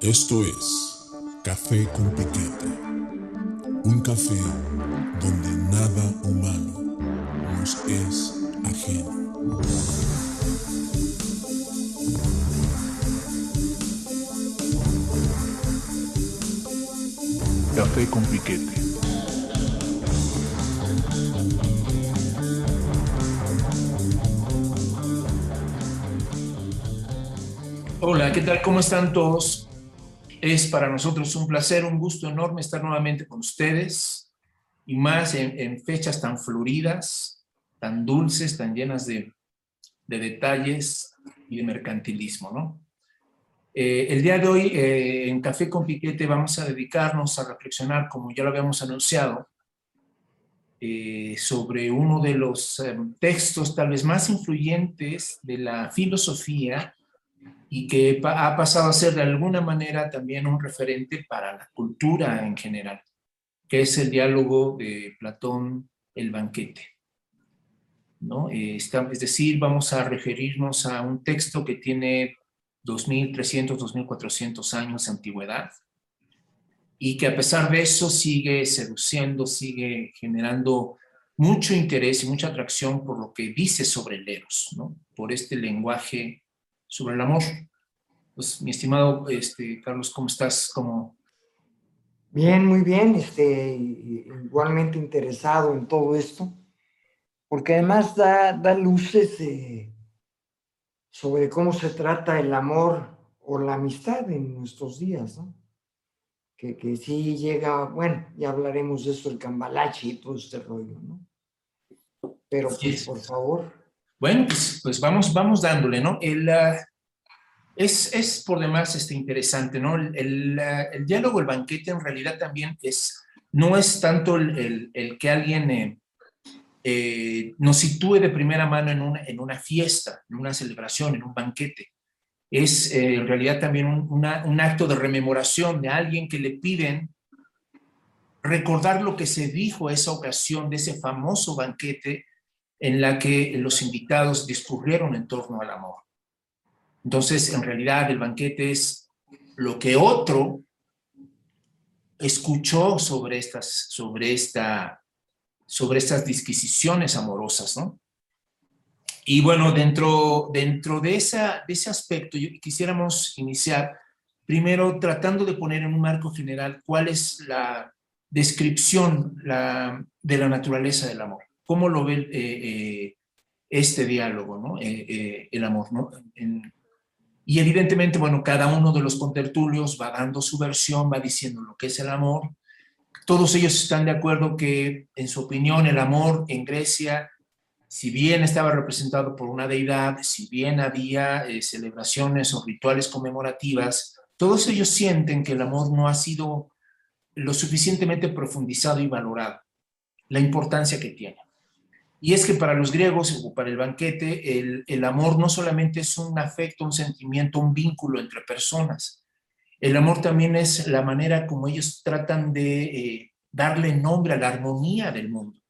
Esto es Café con Piquete. Un café donde nada humano nos es ajeno. Café con Piquete. Hola, ¿qué tal? ¿Cómo están todos? Es para nosotros un placer, un gusto enorme estar nuevamente con ustedes y más en, fechas tan floridas, tan dulces, tan llenas de, de detalles y de mercantilismo, ¿no? Eh, el día de hoy eh, en Café con Piquete vamos a dedicarnos a reflexionar, como ya lo habíamos anunciado, eh, sobre uno de los textos tal vez más influyentes de la filosofía y que ha pasado a ser de alguna manera también un referente para la cultura en general, que es el diálogo de Platón, el banquete. ¿no? es decir, vamos a referirnos a un texto que tiene 2.300, 2.400 años de antigüedad, y que a pesar de eso sigue seduciendo, sigue generando mucho interés y mucha atracción por lo que dice sobre el Eros, ¿no? por este lenguaje sobre el amor. Pues, mi estimado este, Carlos, ¿cómo estás? ¿Cómo... Bien, muy bien, este, igualmente interesado en todo esto, porque además da, da luces sobre cómo se trata el amor o la amistad en nuestros días, ¿no? Que, que sí llega, bueno, ya hablaremos de esto, el cambalache y todo este rollo, ¿no? Pero pues, por favor. Bueno, pues, pues, vamos, vamos dándole, ¿no? El, uh, es, es, por demás este, interesante, ¿no? El, el, diálogo, el banquete en realidad también es, no es tanto el, que alguien... Eh, eh, nos sitúe de primera mano en una, en una, fiesta, en una celebración, en un banquete. Es eh, en realidad también un, un, acto de rememoración de alguien que le piden recordar lo que se dijo esa ocasión de ese famoso banquete en la que los invitados discurrieron en torno al amor. Entonces, en realidad, el banquete es lo que otro escuchó sobre, estas, sobre esta sobre estas disquisiciones amorosas, ¿no? Y bueno, dentro, dentro de, esa, de ese aspecto, yo, quisiéramos iniciar primero tratando de poner en un marco general cuál es la descripción de la naturaleza del amor. ¿Cómo lo ve eh, eh, este diálogo, ¿no? Eh, el amor? ¿no? Y evidentemente, bueno, cada uno de los contertulios va dando su versión, va diciendo lo que es el amor, todos ellos están de acuerdo que, en su opinión, el amor en Grecia, si bien estaba representado por una deidad, si bien había celebraciones o rituales conmemorativas, todos ellos sienten que el amor no ha sido lo suficientemente profundizado y valorado, la importancia que tiene. Y es que para los griegos para el banquete, el, el amor no solamente es un afecto, un sentimiento, un vínculo entre personas, el amor también es la manera como ellos tratan de eh, darle nombre a la armonía del mundo.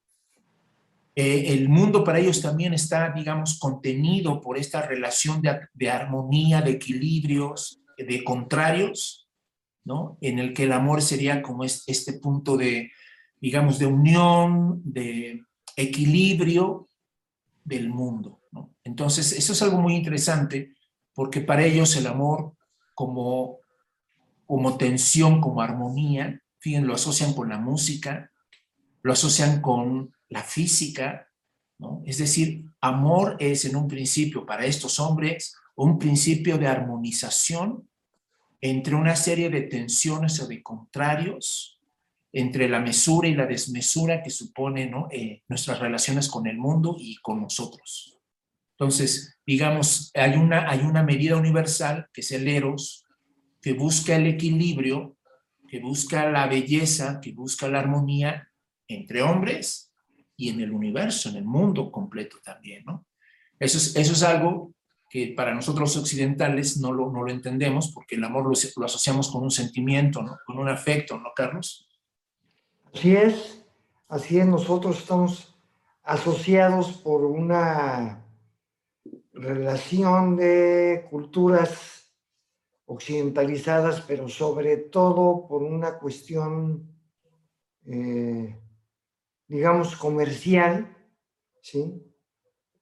Eh, el mundo para ellos también está, digamos, contenido por esta relación de, de, armonía, de equilibrios, de contrarios, ¿no? En el que el amor sería como es, este punto de, digamos, de unión, de equilibrio del mundo. Entonces, eso es algo muy interesante porque para ellos el amor como como tensión, como armonía, fíjense, lo asocian con la música, lo asocian con la física. Es decir, amor es en un principio para estos hombres un principio de armonización entre una serie de tensiones o de contrarios, entre la mesura y la desmesura que supone ¿no? eh, nuestras relaciones con el mundo y con nosotros. Entonces, digamos, hay una, hay una medida universal que es el eros, que busca el equilibrio, que busca la belleza, que busca la armonía entre hombres y en el universo, en el mundo completo también, ¿no? Eso es, eso es algo que para nosotros occidentales no lo, no lo entendemos porque el amor lo, lo asociamos con un sentimiento, ¿no? Con un afecto, ¿no, Carlos? Así es, así es, nosotros estamos asociados por una relación de culturas occidentalizadas, pero sobre todo por una cuestión, eh, digamos, comercial, ¿sí?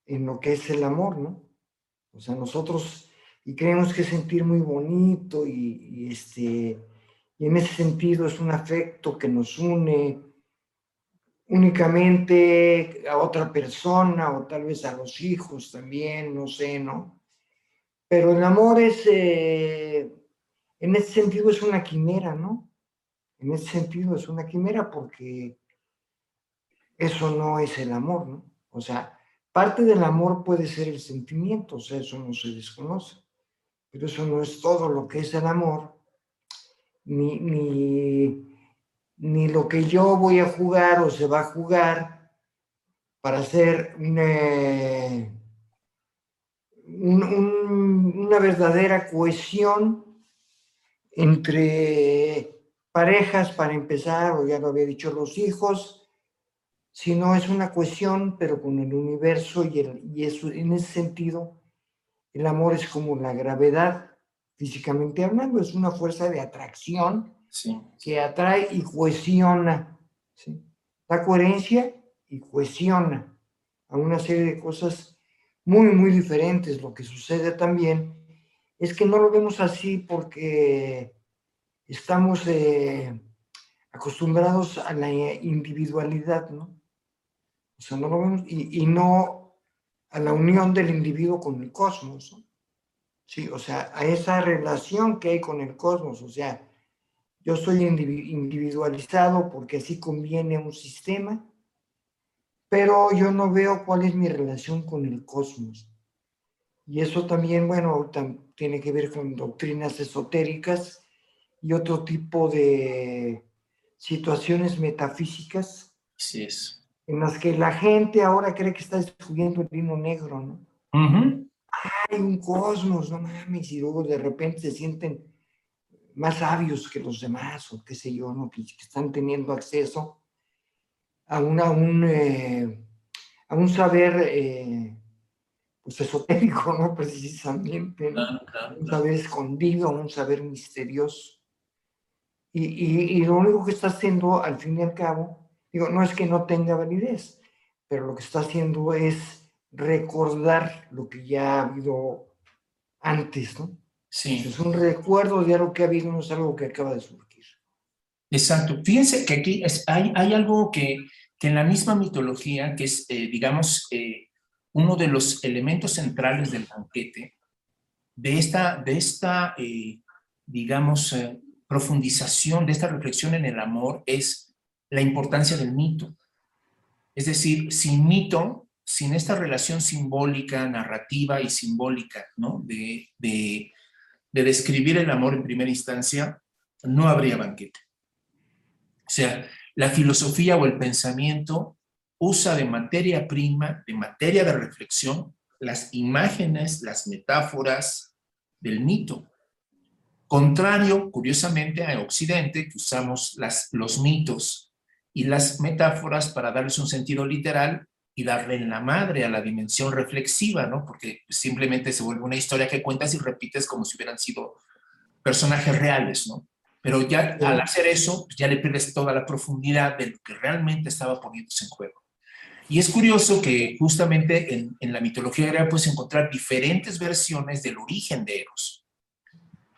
En lo que es el amor, ¿no? O sea, nosotros, y creemos que sentir muy bonito y, y este, y en ese sentido es un afecto que nos une únicamente a otra persona o tal vez a los hijos también, no sé, ¿no? Pero el amor es, eh, en ese sentido es una quimera, ¿no? En ese sentido es una quimera porque eso no es el amor, ¿no? O sea, parte del amor puede ser el sentimiento, o sea, eso no se desconoce, pero eso no es todo lo que es el amor, ni, ni, ni lo que yo voy a jugar o se va a jugar para hacer una verdadera cohesión entre parejas, para empezar, o ya lo había dicho, los hijos, sino es una cohesión, pero con el universo y, el, y eso, en ese sentido, el amor es como la gravedad, físicamente hablando, es una fuerza de atracción que atrae y cohesiona. ¿sí? Da coherencia y cohesiona a una serie de cosas muy, muy diferentes. Lo que sucede también es que no lo vemos así porque estamos eh, acostumbrados a la individualidad, ¿no? O sea, no lo vemos y, no a la unión del individuo con el cosmos, ¿no? Sí, o sea, a esa relación que hay con el cosmos, o sea, yo soy individualizado porque así conviene a un sistema, pero yo no veo cuál es mi relación con el cosmos. Y eso también, bueno, tiene que ver con doctrinas esotéricas y otro tipo de situaciones metafísicas. Sí es. En las que la gente ahora cree que está descubriendo el vino negro, ¿no? Hay un cosmos, no mames, y luego de repente se sienten más sabios que los demás, o qué sé yo, ¿no? que están teniendo acceso a, una, un, eh, a un saber eh, pues esotérico, ¿no? Precisamente, un saber escondido, un saber misterioso. Y, y, y, lo único que está haciendo, al fin y al cabo, digo, no es que no tenga validez, pero lo que está haciendo es recordar lo que ya ha habido antes, ¿no? Sí. Es un recuerdo de algo que ha habido, no es algo que acaba de surgir. Exacto. Fíjense que aquí es, hay, hay algo que que en la misma mitología, que es, eh, digamos, eh, uno de los elementos centrales del banquete, de esta, de esta eh, digamos, profundización, de esta reflexión en el amor, es la importancia del mito. Es decir, sin mito, sin esta relación simbólica, narrativa y simbólica, ¿no? De, de, de describir el amor en primera instancia, no habría banquete. O sea, la filosofía o el pensamiento usa de materia prima, de materia de reflexión, las imágenes, las metáforas del mito. Contrario, curiosamente, a Occidente, que usamos las, los mitos y las metáforas para darles un sentido literal y darle en la madre a la dimensión reflexiva, ¿no? Porque simplemente se vuelve una historia que cuentas y repites como si hubieran sido personajes reales, ¿no? Pero ya al hacer eso, pues, ya le pierdes toda la profundidad de lo que realmente estaba poniéndose en juego. Y es curioso que justamente en, en la mitología griega puedes encontrar diferentes versiones del origen de Eros.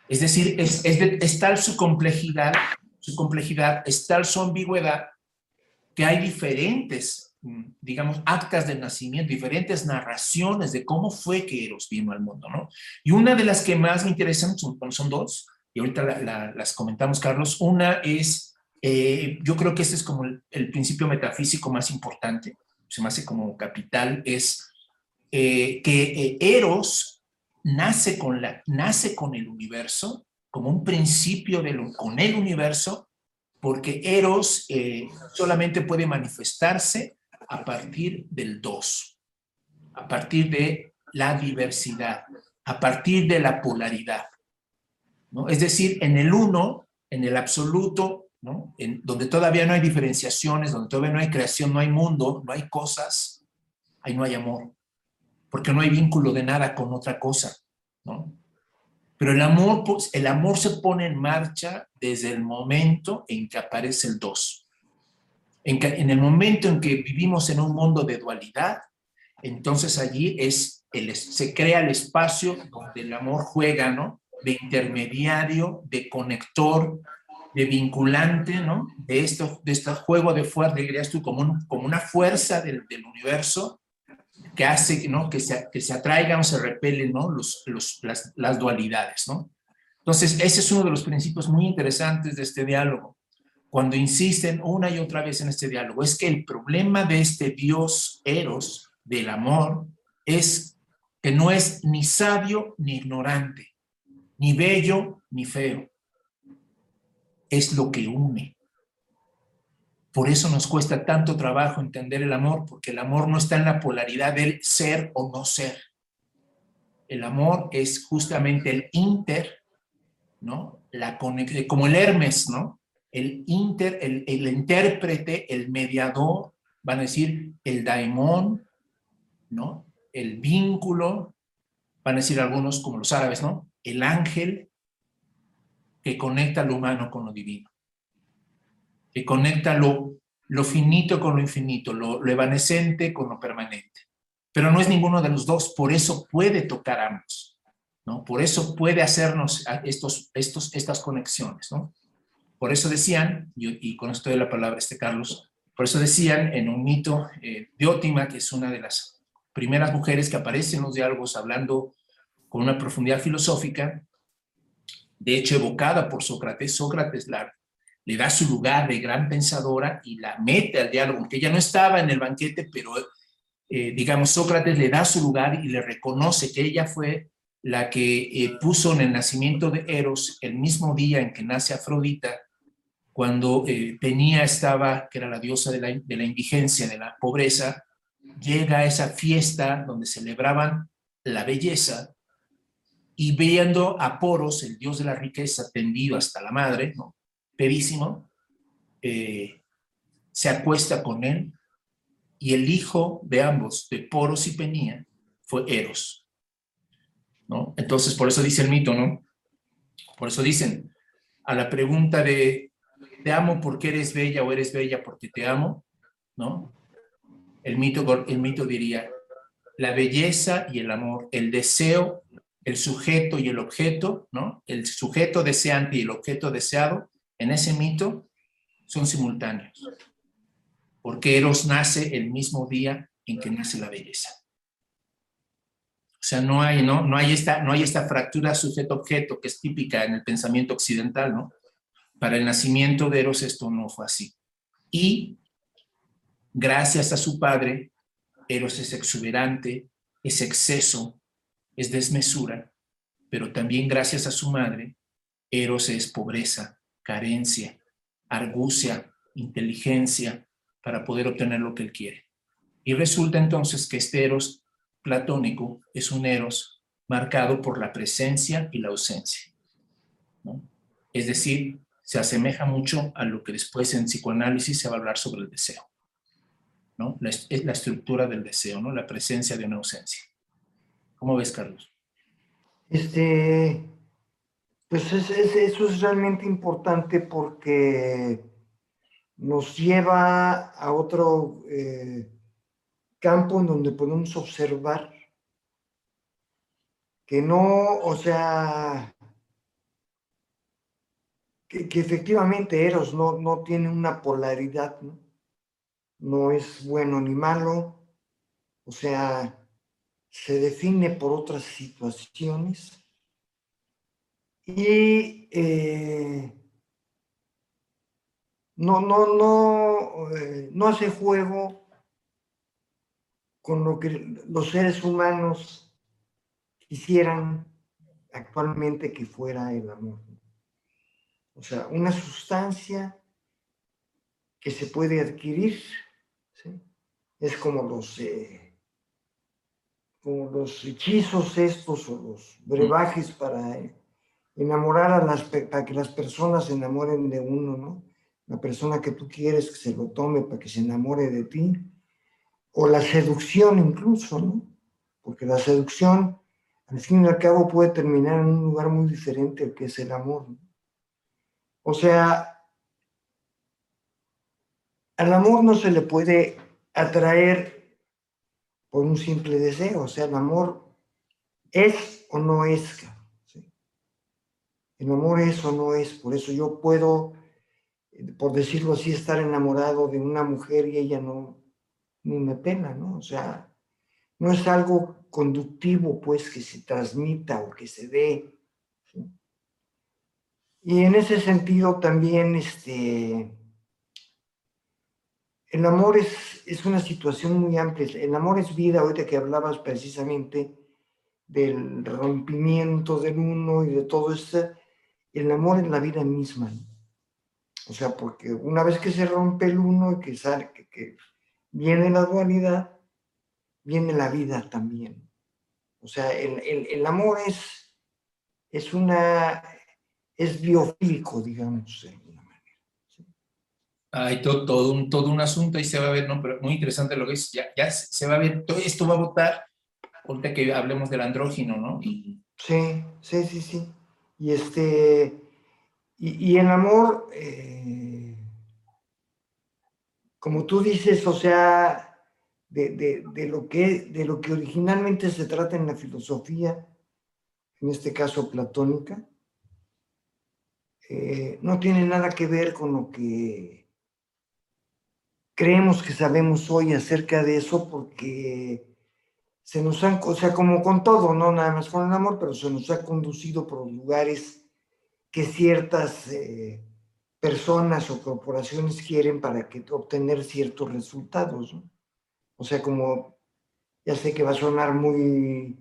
Es decir, es, es, es tal su complejidad, su complejidad, es tal su ambigüedad, que hay diferentes, digamos, actas de nacimiento, diferentes narraciones de cómo fue que Eros vino al mundo, ¿no? Y una de las que más me interesan son, son dos y ahorita las comentamos, Carlos. Una es, eh, yo creo que este es como el, principio metafísico más importante, se me hace como capital, es eh, que eh, Eros nace con, la, nace con el universo, como un principio de con el universo, porque Eros solamente puede manifestarse a partir del dos, a partir de la diversidad, a partir de la polaridad. Es decir, en el uno, en el absoluto, ¿no? En, donde todavía no hay diferenciaciones, donde todavía no hay creación, no hay mundo, no hay cosas, ahí no hay amor, porque no hay vínculo de nada con otra cosa, ¿no? Pero el amor, pues, el amor se pone en marcha desde el momento en que aparece el dos. En, el momento en que vivimos en un mundo de dualidad, entonces allí es el, se crea el espacio donde el amor juega, ¿no? De intermediario, de conector, de vinculante, ¿no? De, esto, de este juego de fuerza, dirías tú, como, como una fuerza del, del, universo que hace ¿no? que, se, que se atraigan o se repelen ¿no? Los, los, las, las dualidades, ¿no? Entonces, ese es uno de los principios muy interesantes de este diálogo. Cuando insisten una y otra vez en este diálogo, es que el problema de este Dios Eros, del amor, es que no es ni sabio ni ignorante, ni bello ni feo es lo que une. Por eso nos cuesta tanto trabajo entender el amor, porque el amor no está en la polaridad del ser o no ser. El amor es justamente el inter, ¿no? La como el Hermes, ¿no? El inter, el, el intérprete, el mediador, van a decir el daimón, ¿no? El vínculo, van a decir algunos como los árabes, ¿no? El ángel, que conecta lo humano con lo divino, que conecta lo, lo finito con lo infinito, lo, lo evanescente con lo permanente. Pero no es ninguno de los dos, por eso puede tocar ambos, ¿no? Por eso puede hacernos estos, estos, estas conexiones, ¿no? Por eso decían, y, con esto de la palabra este Carlos, por eso decían en un mito eh, de Ótima, que es una de las primeras mujeres que aparece en los diálogos hablando con una profundidad filosófica, de hecho evocada por Sócrates, Sócrates la, le da su lugar de gran pensadora y la mete al diálogo, que ella no estaba en el banquete, pero eh, digamos, Sócrates le da su lugar y le reconoce que ella fue la que eh, puso en el nacimiento de Eros el mismo día en que nace Afrodita, cuando eh, Penía estaba, que era la diosa de la, de la indigencia, de la pobreza, llega a esa fiesta donde celebraban la belleza y viendo a Poros, el dios de la riqueza, tendido hasta la madre, ¿no? pedísimo, eh, se acuesta con él y el hijo de ambos, de Poros y Penía, fue Eros. ¿no? Entonces, por eso dice el mito, ¿no? Por eso dicen, a la pregunta de, te amo porque eres bella o eres bella porque te amo, ¿no? El mito, el mito diría, la belleza y el amor, el deseo el sujeto y el objeto, ¿no? El sujeto deseante y el objeto deseado, en ese mito, son simultáneos. Porque Eros nace el mismo día en que nace la belleza. O sea, no hay, ¿no? No hay esta, no hay esta fractura sujeto-objeto que es típica en el pensamiento occidental, ¿no? Para el nacimiento de Eros esto no fue así. Y gracias a su padre, Eros es exuberante, es exceso, es desmesura, pero también gracias a su madre, Eros es pobreza, carencia, argucia, inteligencia para poder obtener lo que él quiere. Y resulta entonces que este Eros platónico es un Eros marcado por la presencia y la ausencia. Es decir, se asemeja mucho a lo que después en psicoanálisis se va a hablar sobre el deseo. ¿no? es la estructura del deseo, ¿no? la presencia de una ausencia. ¿Cómo ves, Carlos? Este, pues eso es realmente importante porque nos lleva a otro eh, campo en donde podemos observar que no, o sea, que, efectivamente Eros no, no tiene una polaridad, ¿no? No es bueno ni malo, o sea, se define por otras situaciones y eh, no, no, no, eh, no hace juego con lo que los seres humanos quisieran actualmente que fuera el amor. O sea, una sustancia que se puede adquirir, es como los... Eh, como los hechizos estos o los brebajes para enamorar a las, para que las personas se enamoren de uno, ¿no? La persona que tú quieres que se lo tome para que se enamore de ti, o la seducción incluso, ¿no? Porque la seducción al fin y al cabo puede terminar en un lugar muy diferente que es el amor. O sea, al amor no se le puede atraer por un simple deseo, o sea, el amor es o no es. El amor es o no es, por eso yo puedo, por decirlo así, estar enamorado de una mujer y ella no, me pena, ¿no? O sea, no es algo conductivo, pues, que se transmita o que se dé. Y en ese sentido también, este, el amor es, es una situación muy amplia. El amor es vida, ahorita que hablabas precisamente del rompimiento del uno y de todo esto, el amor es la vida misma. O sea, porque una vez que se rompe el uno y que, sale, que, que viene la dualidad, viene la vida también. O sea, el, amor es, es una, es biofílico, digamos, de alguna manera. Hay todo, todo, un, todo un asunto, ahí se va a ver, ¿no? Pero muy interesante lo que es, ya, ya se va a ver, todo esto va a votar, ahorita que hablemos del andrógino, ¿no? Y... Sí, sí, sí, sí. Y este, y, el amor, eh, como tú dices, o sea, de, lo que, de lo que originalmente se trata en la filosofía, en este caso platónica, eh, no tiene nada que ver con lo que creemos que sabemos hoy acerca de eso, porque se nos han, o sea, como con todo, no nada más con el amor, pero se nos ha conducido por lugares que ciertas eh, personas o corporaciones quieren para que obtener ciertos resultados. O sea, como, ya sé que va a sonar muy,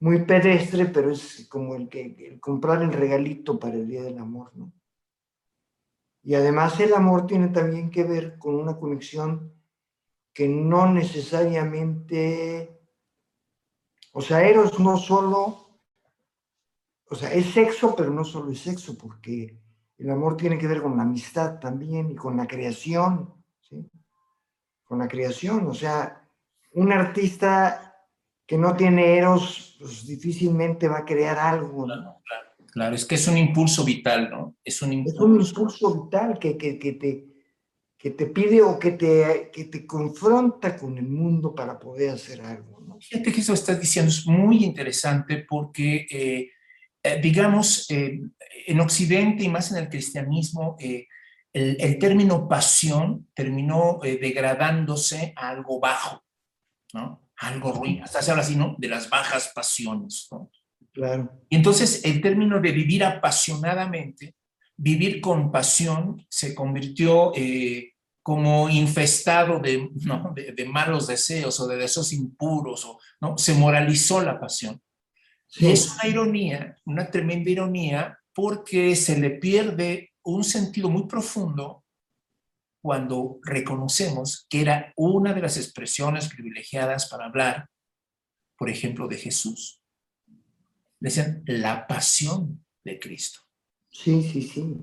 muy pedestre, pero es como el que comprar el regalito para el Día del Amor, ¿no? Y además el amor tiene también que ver con una conexión que no necesariamente, o sea, Eros no solo, o sea, es sexo, pero no solo es sexo, porque el amor tiene que ver con la amistad también y con la creación, ¿sí? con la creación. O sea, un artista que no tiene eros, pues difícilmente va a crear algo. Claro, claro, es que es un impulso vital, ¿no? Es un impulso, vital que, que, te, que te pide o que te, que te confronta con el mundo para poder hacer algo. ¿no? Fíjate que eso estás diciendo es muy interesante porque, eh, eh, digamos, eh, en Occidente y más en el cristianismo, el, término pasión terminó degradándose a algo bajo, ¿no? Algo ruin. Hasta se habla así, ¿no? De las bajas pasiones, ¿no? Claro. Y entonces el término de vivir apasionadamente, vivir con pasión, se convirtió eh, como infestado de, ¿no? de, malos deseos o de deseos impuros, o, ¿no? Se moralizó la pasión. Y es una ironía, una tremenda ironía, porque se le pierde un sentido muy profundo cuando reconocemos que era una de las expresiones privilegiadas para hablar, por ejemplo, de Jesús. Decían la pasión de Cristo. Sí, sí, sí.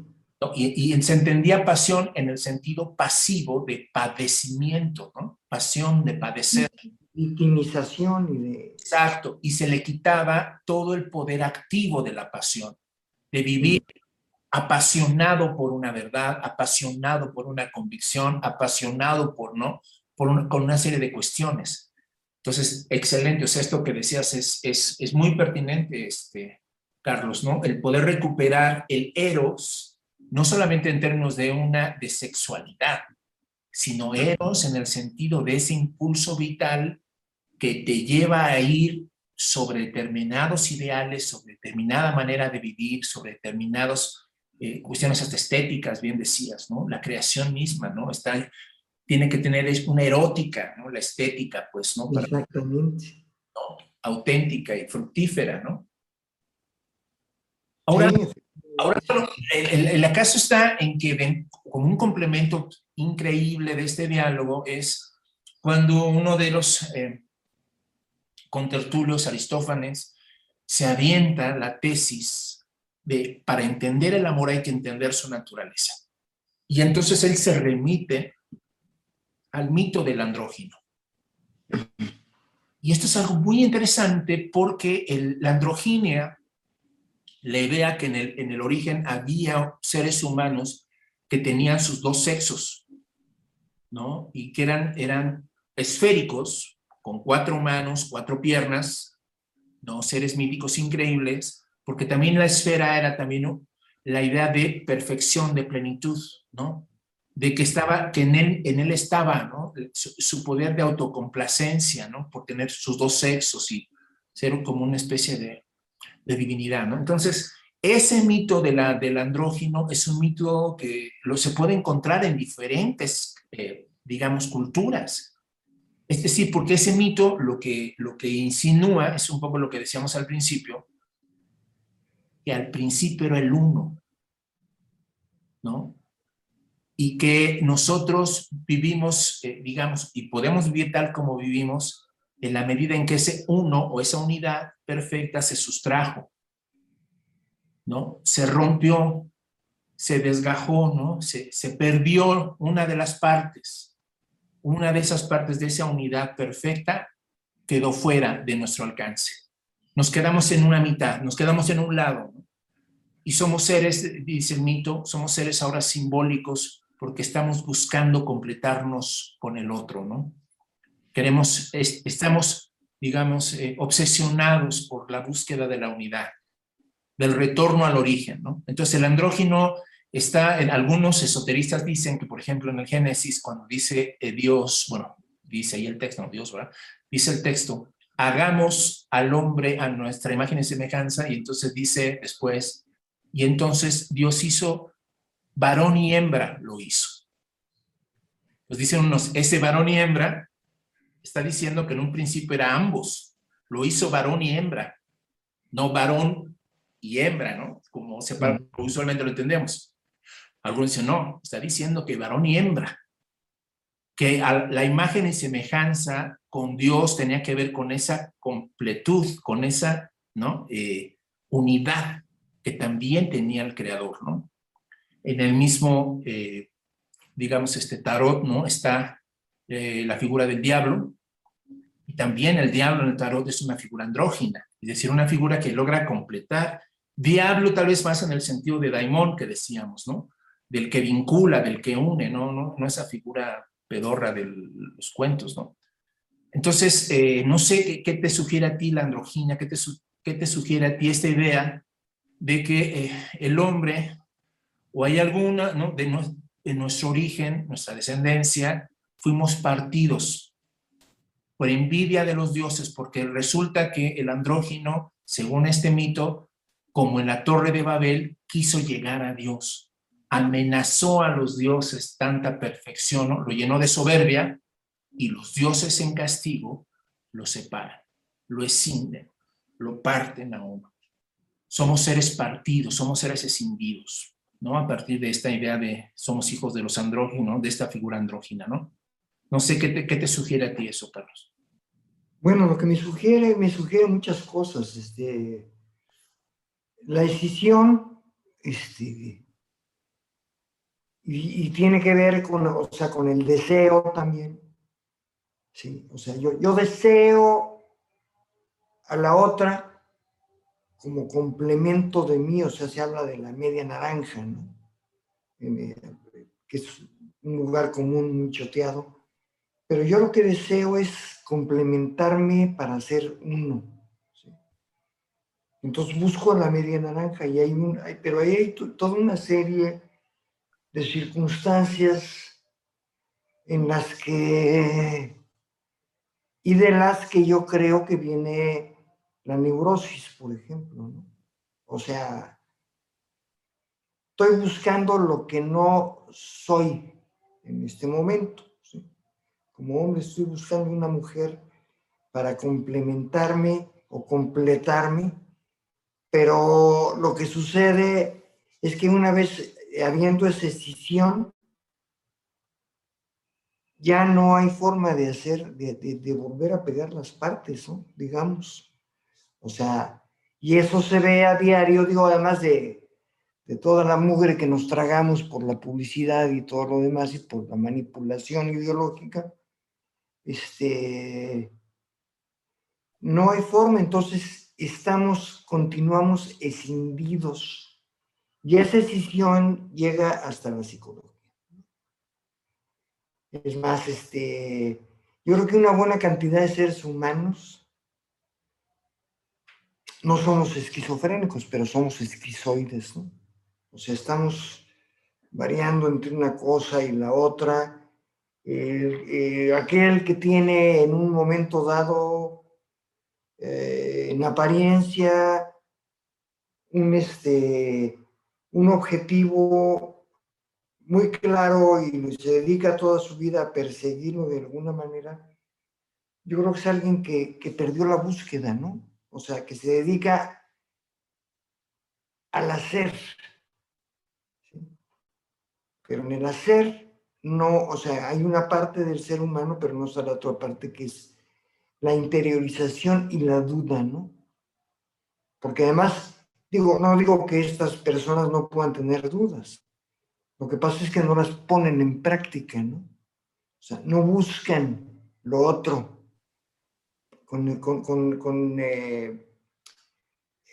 Y, y, se entendía pasión en el sentido pasivo de padecimiento, ¿no? Pasión de padecer. Victimización y de... Exacto. Y se le quitaba todo el poder activo de la pasión, de vivir apasionado por una verdad, apasionado por una convicción, apasionado por, ¿no? Por con una serie de cuestiones. Entonces, excelente, o sea, esto que decías es, es, es muy pertinente, este, Carlos, ¿no? El poder recuperar el eros, no solamente en términos de una de sexualidad, sino eros en el sentido de ese impulso vital que te lleva a ir sobre determinados ideales, sobre determinada manera de vivir, sobre determinados eh, cuestiones hasta estéticas, bien decías, ¿no? La creación misma, ¿no? Está, tiene que tener una erótica, ¿no? La estética, pues, ¿no? Exactamente. Auténtica y fructífera, ¿no? Ahora, ahora el, el, acaso está en que como un complemento increíble de este diálogo es cuando uno de los eh, contertulios, Aristófanes, se avienta la tesis de para entender el amor hay que entender su naturaleza. Y entonces él se remite al mito del andrógino. Y esto es algo muy interesante porque el, la androginia, la idea que en el, en el origen había seres humanos que tenían sus dos sexos, ¿no? Y que eran, eran esféricos, con cuatro manos, cuatro piernas, ¿no? Seres míticos increíbles, porque también la esfera era también la idea de perfección, de plenitud, ¿no? De que estaba, que en él, en él estaba, ¿no? Su, poder de autocomplacencia, ¿no? Por tener sus dos sexos y ser como una especie de, de divinidad, ¿no? Entonces, ese mito de la, del andrógino es un mito que lo se puede encontrar en diferentes, eh, digamos, culturas. Es decir, porque ese mito lo que, lo que insinúa es un poco lo que decíamos al principio, que al principio era el uno, ¿no? Y que nosotros vivimos, eh, digamos, y podemos vivir tal como vivimos en la medida en que ese uno o esa unidad perfecta se sustrajo, ¿no? Se rompió, se desgajó, ¿no? Se, se perdió una de las partes una de esas partes de esa unidad perfecta quedó fuera de nuestro alcance. Nos quedamos en una mitad, nos quedamos en un lado. Y somos seres, dice el mito, somos seres ahora simbólicos porque estamos buscando completarnos con el otro, ¿no? Queremos, estamos, digamos, eh, obsesionados por la búsqueda de la unidad, del retorno al origen, ¿no? Entonces el andrógino Está, algunos esoteristas dicen que, por ejemplo, en el Génesis, cuando dice eh, Dios, bueno, dice ahí el texto, no Dios, ¿verdad? Dice el texto, hagamos al hombre a nuestra imagen y semejanza, y entonces dice después, y entonces Dios hizo varón y hembra, lo hizo. Pues dicen unos, ese varón y hembra está diciendo que en un principio era ambos, lo hizo varón y hembra, no varón y hembra, ¿no? Como usualmente lo entendemos. Algunos dicen, no, está diciendo que varón y hembra, que la imagen y semejanza con Dios tenía que ver con esa completud, con esa. Eh, unidad que también tenía el Creador. ¿no? En el mismo, eh, digamos, este tarot, ¿no? está eh, la figura del diablo, y también el diablo en el tarot es una figura andrógina, es decir, una figura que logra completar. Diablo tal vez más en el sentido de daimón que decíamos, ¿no? del que vincula, del que une, no, no, no esa figura pedorra de los cuentos, ¿no? Entonces, eh, no sé qué, te sugiere a ti la androgina, qué te, qué te sugiere a ti esta idea de que eh, el hombre, o hay alguna, ¿no? De nuestro origen, nuestra descendencia, fuimos partidos por envidia de los dioses, porque resulta que el andrógino, según este mito, como en la torre de Babel, quiso llegar a Dios amenazó a los dioses tanta perfección, lo llenó de soberbia, y los dioses en castigo lo separan, lo escinden, lo parten a uno. Somos seres partidos, somos seres escindidos, ¿no? A partir de esta idea de somos hijos de los andróginos, de esta figura andrógina, ¿no? No sé qué te, qué te sugiere a ti eso, Carlos. Bueno, lo que me sugiere, me sugiere muchas cosas. Este, la decisión, este, y, tiene que ver con, o sea, con el deseo también. Sí, o sea, yo, yo deseo a la otra como complemento de mí, o sea, se habla de la media naranja, ¿no? Eh, que es un lugar común muy choteado. Pero yo lo que deseo es complementarme para ser uno. Entonces busco la media naranja y hay un, pero ahí hay toda una serie de circunstancias en las que, y de las que yo creo que viene la neurosis, por ejemplo, ¿no? O sea, estoy buscando lo que no soy en este momento. Como hombre estoy buscando una mujer para complementarme o completarme, pero lo que sucede es que una vez habiendo esa escisión, ya no hay forma de hacer, de, volver a pegar las partes. Digamos. O sea, y eso se ve a diario, digo, además de, de toda la mugre que nos tragamos por la publicidad y todo lo demás y por la manipulación ideológica, este, no hay forma, entonces estamos, continuamos escindidos. Y esa decisión llega hasta la psicología. Es más, este, yo creo que una buena cantidad de seres humanos no somos esquizofrénicos, pero somos esquizoides, ¿no? O sea, estamos variando entre una cosa y la otra. Eh, aquel que tiene en un momento dado, eh, en apariencia, un, este, un objetivo muy claro y se dedica toda su vida a perseguirlo de alguna manera, yo creo que es alguien que, que perdió la búsqueda, ¿no? O sea, que se dedica al hacer. Pero en el hacer, no, o sea, hay una parte del ser humano, pero no está la otra parte que es la interiorización y la duda, ¿no? Porque además, digo, no digo que estas personas no puedan tener dudas. Lo que pasa es que no las ponen en práctica, ¿no? O sea, no buscan lo otro, con, eh,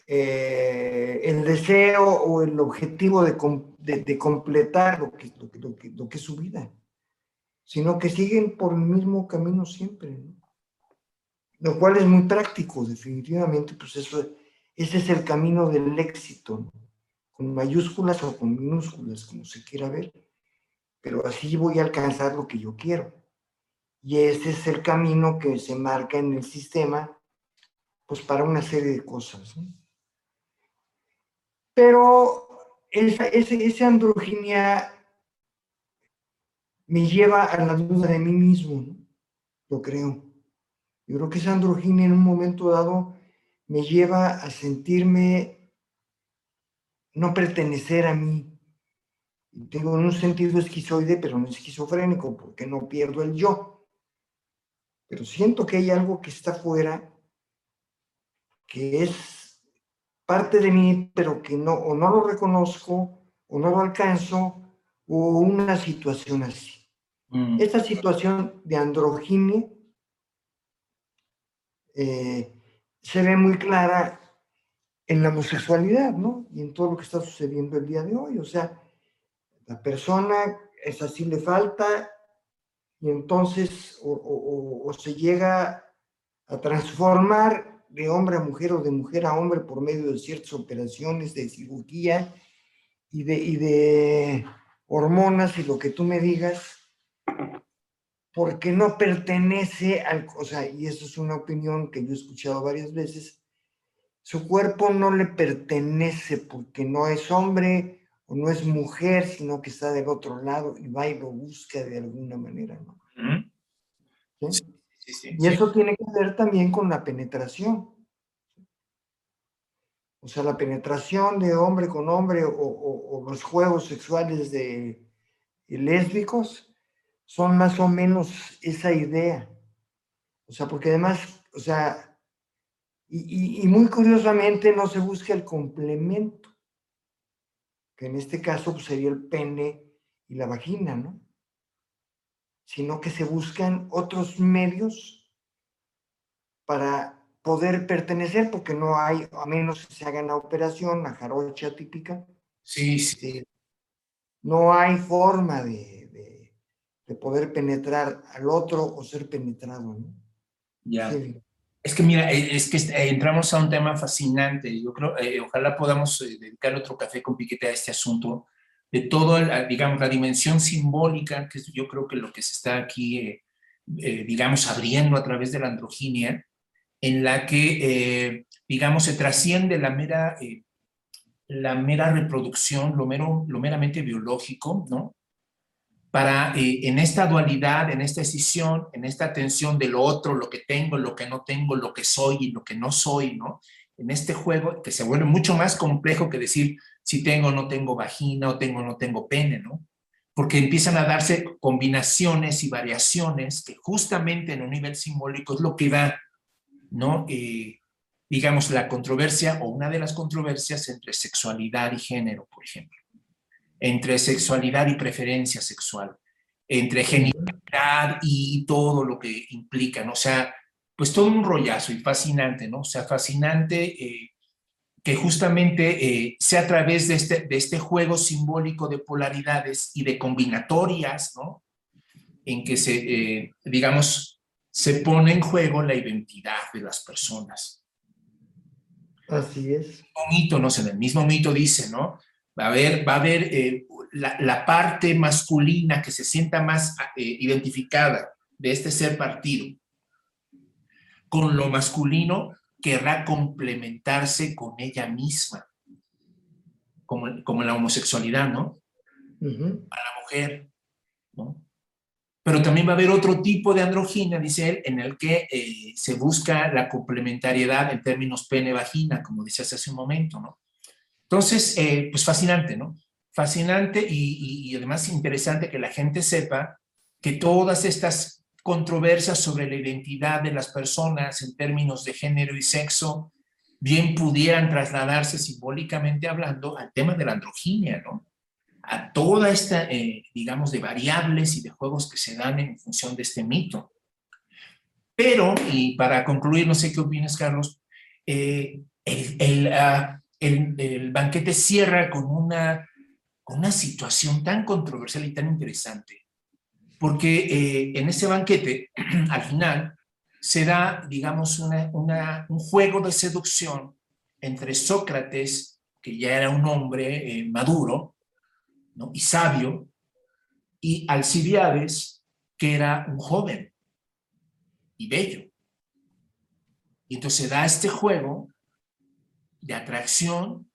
eh, el deseo o el objetivo de, completar lo que, lo, que, es su vida, sino que siguen por el mismo camino siempre, lo cual es muy práctico, definitivamente, pues eso, ese es el camino del éxito, mayúsculas o con minúsculas, como se quiera ver, pero así voy a alcanzar lo que yo quiero. Y ese es el camino que se marca en el sistema, pues para una serie de cosas. Pero esa, esa, androginia me lleva a la duda de mí mismo, lo creo. Yo creo que esa androginia en un momento dado me lleva a sentirme no pertenecer a mí. Tengo en un sentido esquizoide, pero no esquizofrénico, porque no pierdo el yo pero siento que hay algo que está fuera, que es parte de mí, pero que no, o no lo reconozco, o no lo alcanzo, o una situación así. Mm. Esta situación de androginia eh, se ve muy clara en la homosexualidad, ¿no? Y en todo lo que está sucediendo el día de hoy. O sea, la persona, es así le falta, y entonces o, se llega a transformar de hombre a mujer o de mujer a hombre por medio de ciertas operaciones de cirugía y de, y de hormonas y lo que tú me digas, porque no pertenece al, o sea, y eso es una opinión que yo he escuchado varias veces, su cuerpo no le pertenece porque no es hombre o no es mujer, sino que está del otro lado y va y lo busca de alguna manera, ¿no? y eso tiene que ver también con la penetración. O sea, la penetración de hombre con hombre o, los juegos sexuales de, lésbicos son más o menos esa idea. O sea, porque además, o sea, y, y, muy curiosamente no se busca el complemento que en este caso pues, sería el pene y la vagina, ¿no? Sino que se buscan otros medios para poder pertenecer, porque no hay, a menos que se haga la operación, la jarocha típica. Sí, sí. Este, no hay forma de, de, poder penetrar al otro o ser penetrado, ¿no? Ya. Es que mira, eh, es que eh, entramos a un tema fascinante. Yo creo, eh, ojalá podamos dedicar otro café con piquete a este asunto de todo, digamos, la dimensión simbólica, que yo creo que lo que se está aquí, digamos, abriendo a través de la androginia, en la que, digamos, se trasciende la mera, la mera reproducción, lo, mero, lo meramente biológico, ¿no? Para eh, en esta dualidad, en esta decisión, en esta tensión de lo otro, lo que tengo, lo que no tengo, lo que soy y lo que no soy, ¿no? En este juego que se vuelve mucho más complejo que decir si tengo o no tengo vagina o tengo o no tengo pene, ¿no? Porque empiezan a darse combinaciones y variaciones que justamente en un nivel simbólico es lo que da, ¿no? Eh, digamos, la controversia o una de las controversias entre sexualidad y género, por ejemplo entre sexualidad y preferencia sexual, entre genitalidad y todo lo que implican. O sea, pues todo un rollazo y fascinante, ¿no? O sea, fascinante eh, que justamente eh, sea a través de este, de este juego simbólico de polaridades y de combinatorias, ¿no? En que se, eh, digamos, se pone en juego la identidad de las personas. Así es. Un mito, no sé, en el mismo mito dice, ¿no? Va a haber, va a haber la, la, parte masculina que se sienta más identificada de este ser partido con lo masculino querrá complementarse con ella misma, como, como la homosexualidad, ¿no? A la mujer, ¿no? Pero también va a haber otro tipo de androginia, dice él, en el que eh, se busca la complementariedad en términos pene-vagina, como decías hace un momento, ¿no? Entonces, eh, pues fascinante, ¿no? Fascinante y, además interesante que la gente sepa que todas estas controversias sobre la identidad de las personas en términos de género y sexo bien pudieran trasladarse simbólicamente hablando al tema de la androginia, ¿no? A toda esta, eh, digamos, de variables y de juegos que se dan en función de este mito. Pero, y para concluir, no sé qué opinas, Carlos, eh, ah, el, el, banquete cierra con una, con una situación tan controversial y tan interesante porque eh, en ese banquete, al final, se da, digamos, un juego de seducción entre Sócrates, que ya era un hombre eh, maduro y sabio, y Alcibiades, que era un joven y bello. Y entonces se da este juego de atracción,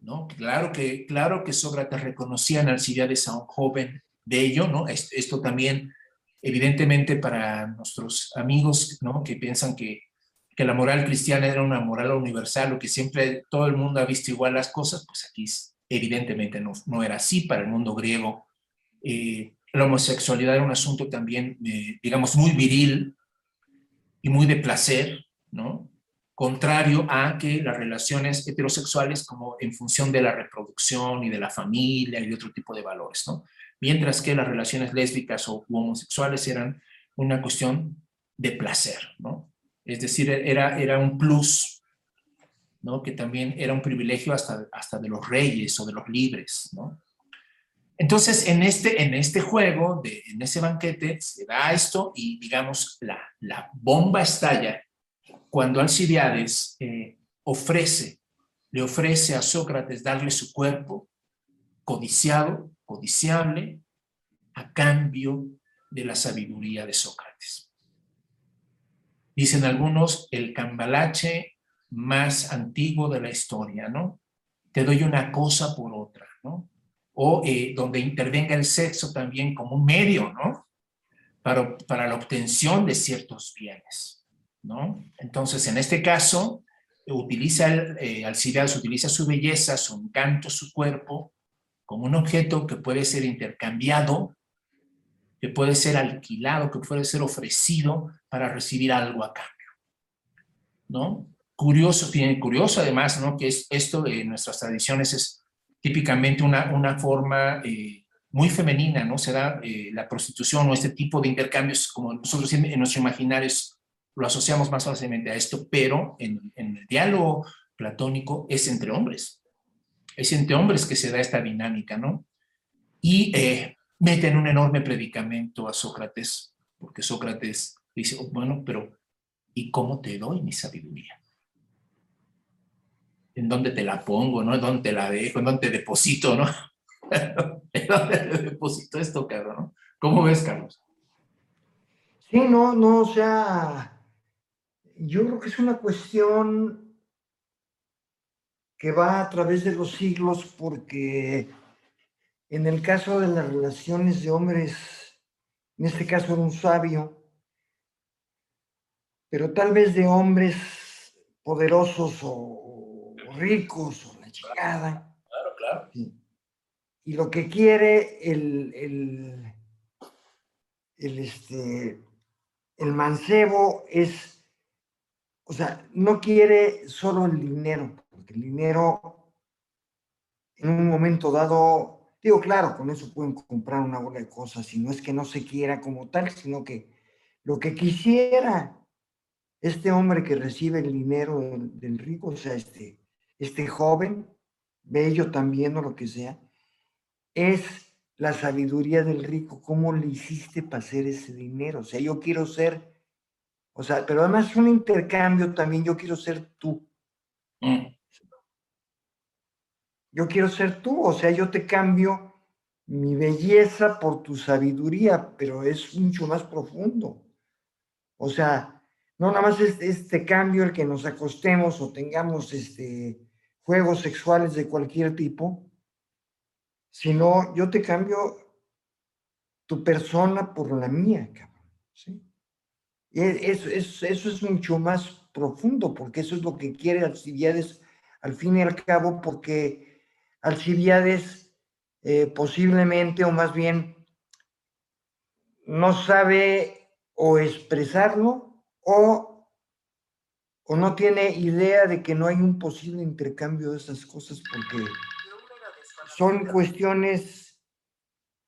¿no? Claro que, claro que Sócrates reconocía en Alcibiades a un joven de ello, ¿no? Esto también, evidentemente, para nuestros amigos, ¿no? Que piensan que, que la moral cristiana era una moral universal o que siempre todo el mundo ha visto igual las cosas, pues aquí evidentemente no, no era así para el mundo griego. Eh, la homosexualidad era un asunto también, eh, digamos, muy viril y muy de placer, ¿no? Contrario a que las relaciones heterosexuales como en función de la reproducción y de la familia y otro tipo de valores, ¿no? mientras que las relaciones lésbicas o homosexuales eran una cuestión de placer, ¿no? Es decir, era, era un plus, ¿no? Que también era un privilegio hasta, hasta de los reyes o de los libres, ¿no? Entonces, en este, en este juego, de, en ese banquete, se da esto y, digamos, la, la bomba estalla cuando Alcibiades eh, ofrece, le ofrece a Sócrates darle su cuerpo codiciado codiciable a cambio de la sabiduría de Sócrates. Dicen algunos, el cambalache más antiguo de la historia, ¿no? Te doy una cosa por otra, ¿no? O eh, donde intervenga el sexo también como un medio, ¿no? Para, para la obtención de ciertos bienes, ¿no? Entonces, en este caso, utiliza eh, Alcibiades utiliza su belleza, su encanto, su cuerpo, como un objeto que puede ser intercambiado, que puede ser alquilado, que puede ser ofrecido para recibir algo a cambio. ¿No? Curioso, curioso además, ¿no? Que es, esto de nuestras tradiciones es típicamente una, forma eh, muy femenina, ¿no? Se da eh, la prostitución o este tipo de intercambios, como nosotros en, en nuestro imaginario lo asociamos más fácilmente a esto, pero en, en el diálogo platónico es entre hombres es entre hombres que se da esta dinámica, ¿no? Y eh, meten un enorme predicamento a Sócrates, porque Sócrates dice, oh, bueno, pero ¿y cómo te doy mi sabiduría? ¿En dónde te la pongo, no? ¿En dónde te la dejo? ¿En dónde te deposito, no? ¿En dónde te deposito esto, cabrón? ¿Cómo ves, Carlos? Sí, no, no, o sea, yo creo que es una cuestión que va a través de los siglos porque en el caso de las relaciones de hombres, en este caso era un sabio, pero tal vez de hombres poderosos o, ricos o la chingada. Claro, claro. Y lo que quiere el, el, el, este, el mancebo es, o sea, no quiere solo el dinero, el dinero en un momento dado, digo, claro, con eso pueden comprar una bola de cosas, y no es que no se quiera como tal, sino que lo que quisiera este hombre que recibe el dinero del, del rico, o sea, este, este joven, bello también o lo que sea, es la sabiduría del rico, cómo le hiciste para hacer ese dinero. O sea, yo quiero ser, o sea, pero además es un intercambio también, yo quiero ser tú. Mm. Yo quiero ser tú, o sea, yo te cambio mi belleza por tu sabiduría, pero es mucho más profundo. O sea, no nada más es este cambio el que nos acostemos o tengamos este juegos sexuales de cualquier tipo, sino yo te cambio tu persona por la mía, cabrón. ¿sí? Eso es mucho más profundo, porque eso es lo que quiere Alcibiades al fin y al cabo, porque Alcibiades eh, posiblemente, o más bien, no sabe o expresarlo o, o no tiene idea de que no hay un posible intercambio de esas cosas, porque son cuestiones...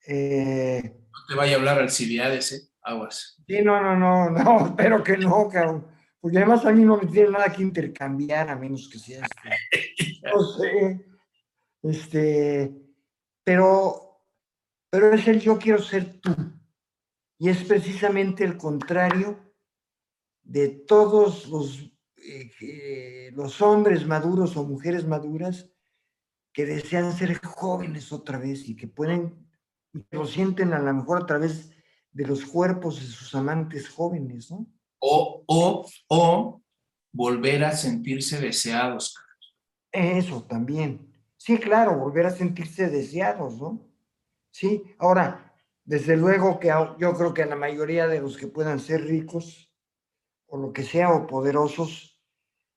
Eh, No te vaya a hablar Alcibiades, ¿eh? Aguas. Sí, no, no, no, no, espero que no, cabrón. Porque además a mí no me tiene nada que intercambiar, a menos que sea este. No sé. Este. Pero, pero es el yo quiero ser tú. Y es precisamente el contrario de todos los, eh, los hombres maduros o mujeres maduras que desean ser jóvenes otra vez y que pueden, y que lo sienten a lo mejor a través de los cuerpos de sus amantes jóvenes, ¿no? O, o, o volver a sentirse deseados. Eso también. Sí, claro, volver a sentirse deseados, ¿no? Sí, ahora, desde luego que yo creo que a la mayoría de los que puedan ser ricos, o lo que sea, o poderosos,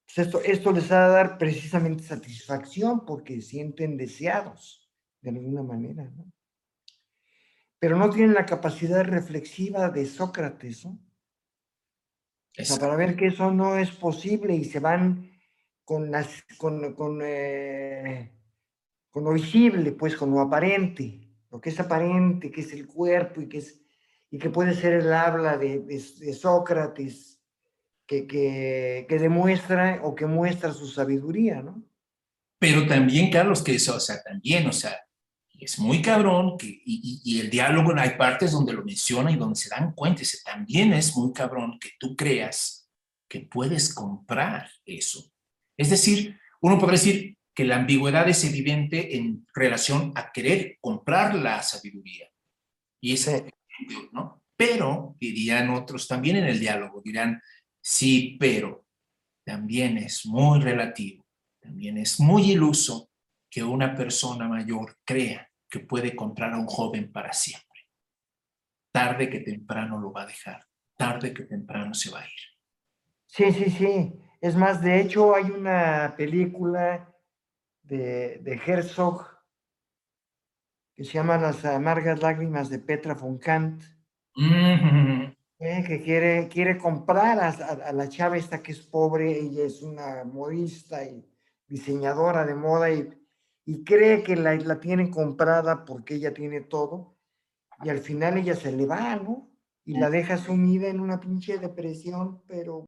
pues esto, esto les va a dar precisamente satisfacción porque sienten deseados de alguna manera, ¿no? Pero no tienen la capacidad reflexiva de Sócrates, ¿no? O sea, para ver que eso no es posible y se van con, las, con, con, eh, con lo visible, pues con lo aparente, lo que es aparente, que es el cuerpo y que, es, y que puede ser el habla de, de, de Sócrates, que, que, que, demuestra o que muestra su sabiduría, ¿no? Pero también, Carlos, que eso, o sea, también, o sea, es muy cabrón, que, y, y, y, el diálogo, hay partes donde lo menciona y donde se dan cuenta, también es muy cabrón que tú creas que puedes comprar eso. Es decir, uno podría decir que la ambigüedad es evidente en relación a querer comprar la sabiduría. Y es, ¿no? Pero, dirían otros también en el diálogo, dirán, sí, pero también es muy relativo, también es muy iluso que una persona mayor crea que puede comprar a un joven para siempre. Tarde que temprano lo va a dejar, tarde que temprano se va a ir. Sí, sí, sí. Es más, de hecho hay una película de, de Herzog que se llama Las amargas lágrimas de Petra von Kant, Mm -hmm. eh, que quiere, quiere comprar a, a, a, la chava esta que es pobre, ella es una modista y diseñadora de moda y, y cree que la, la tienen comprada porque ella tiene todo y al final ella se le va, ¿no? Y la deja sumida en una pinche depresión, pero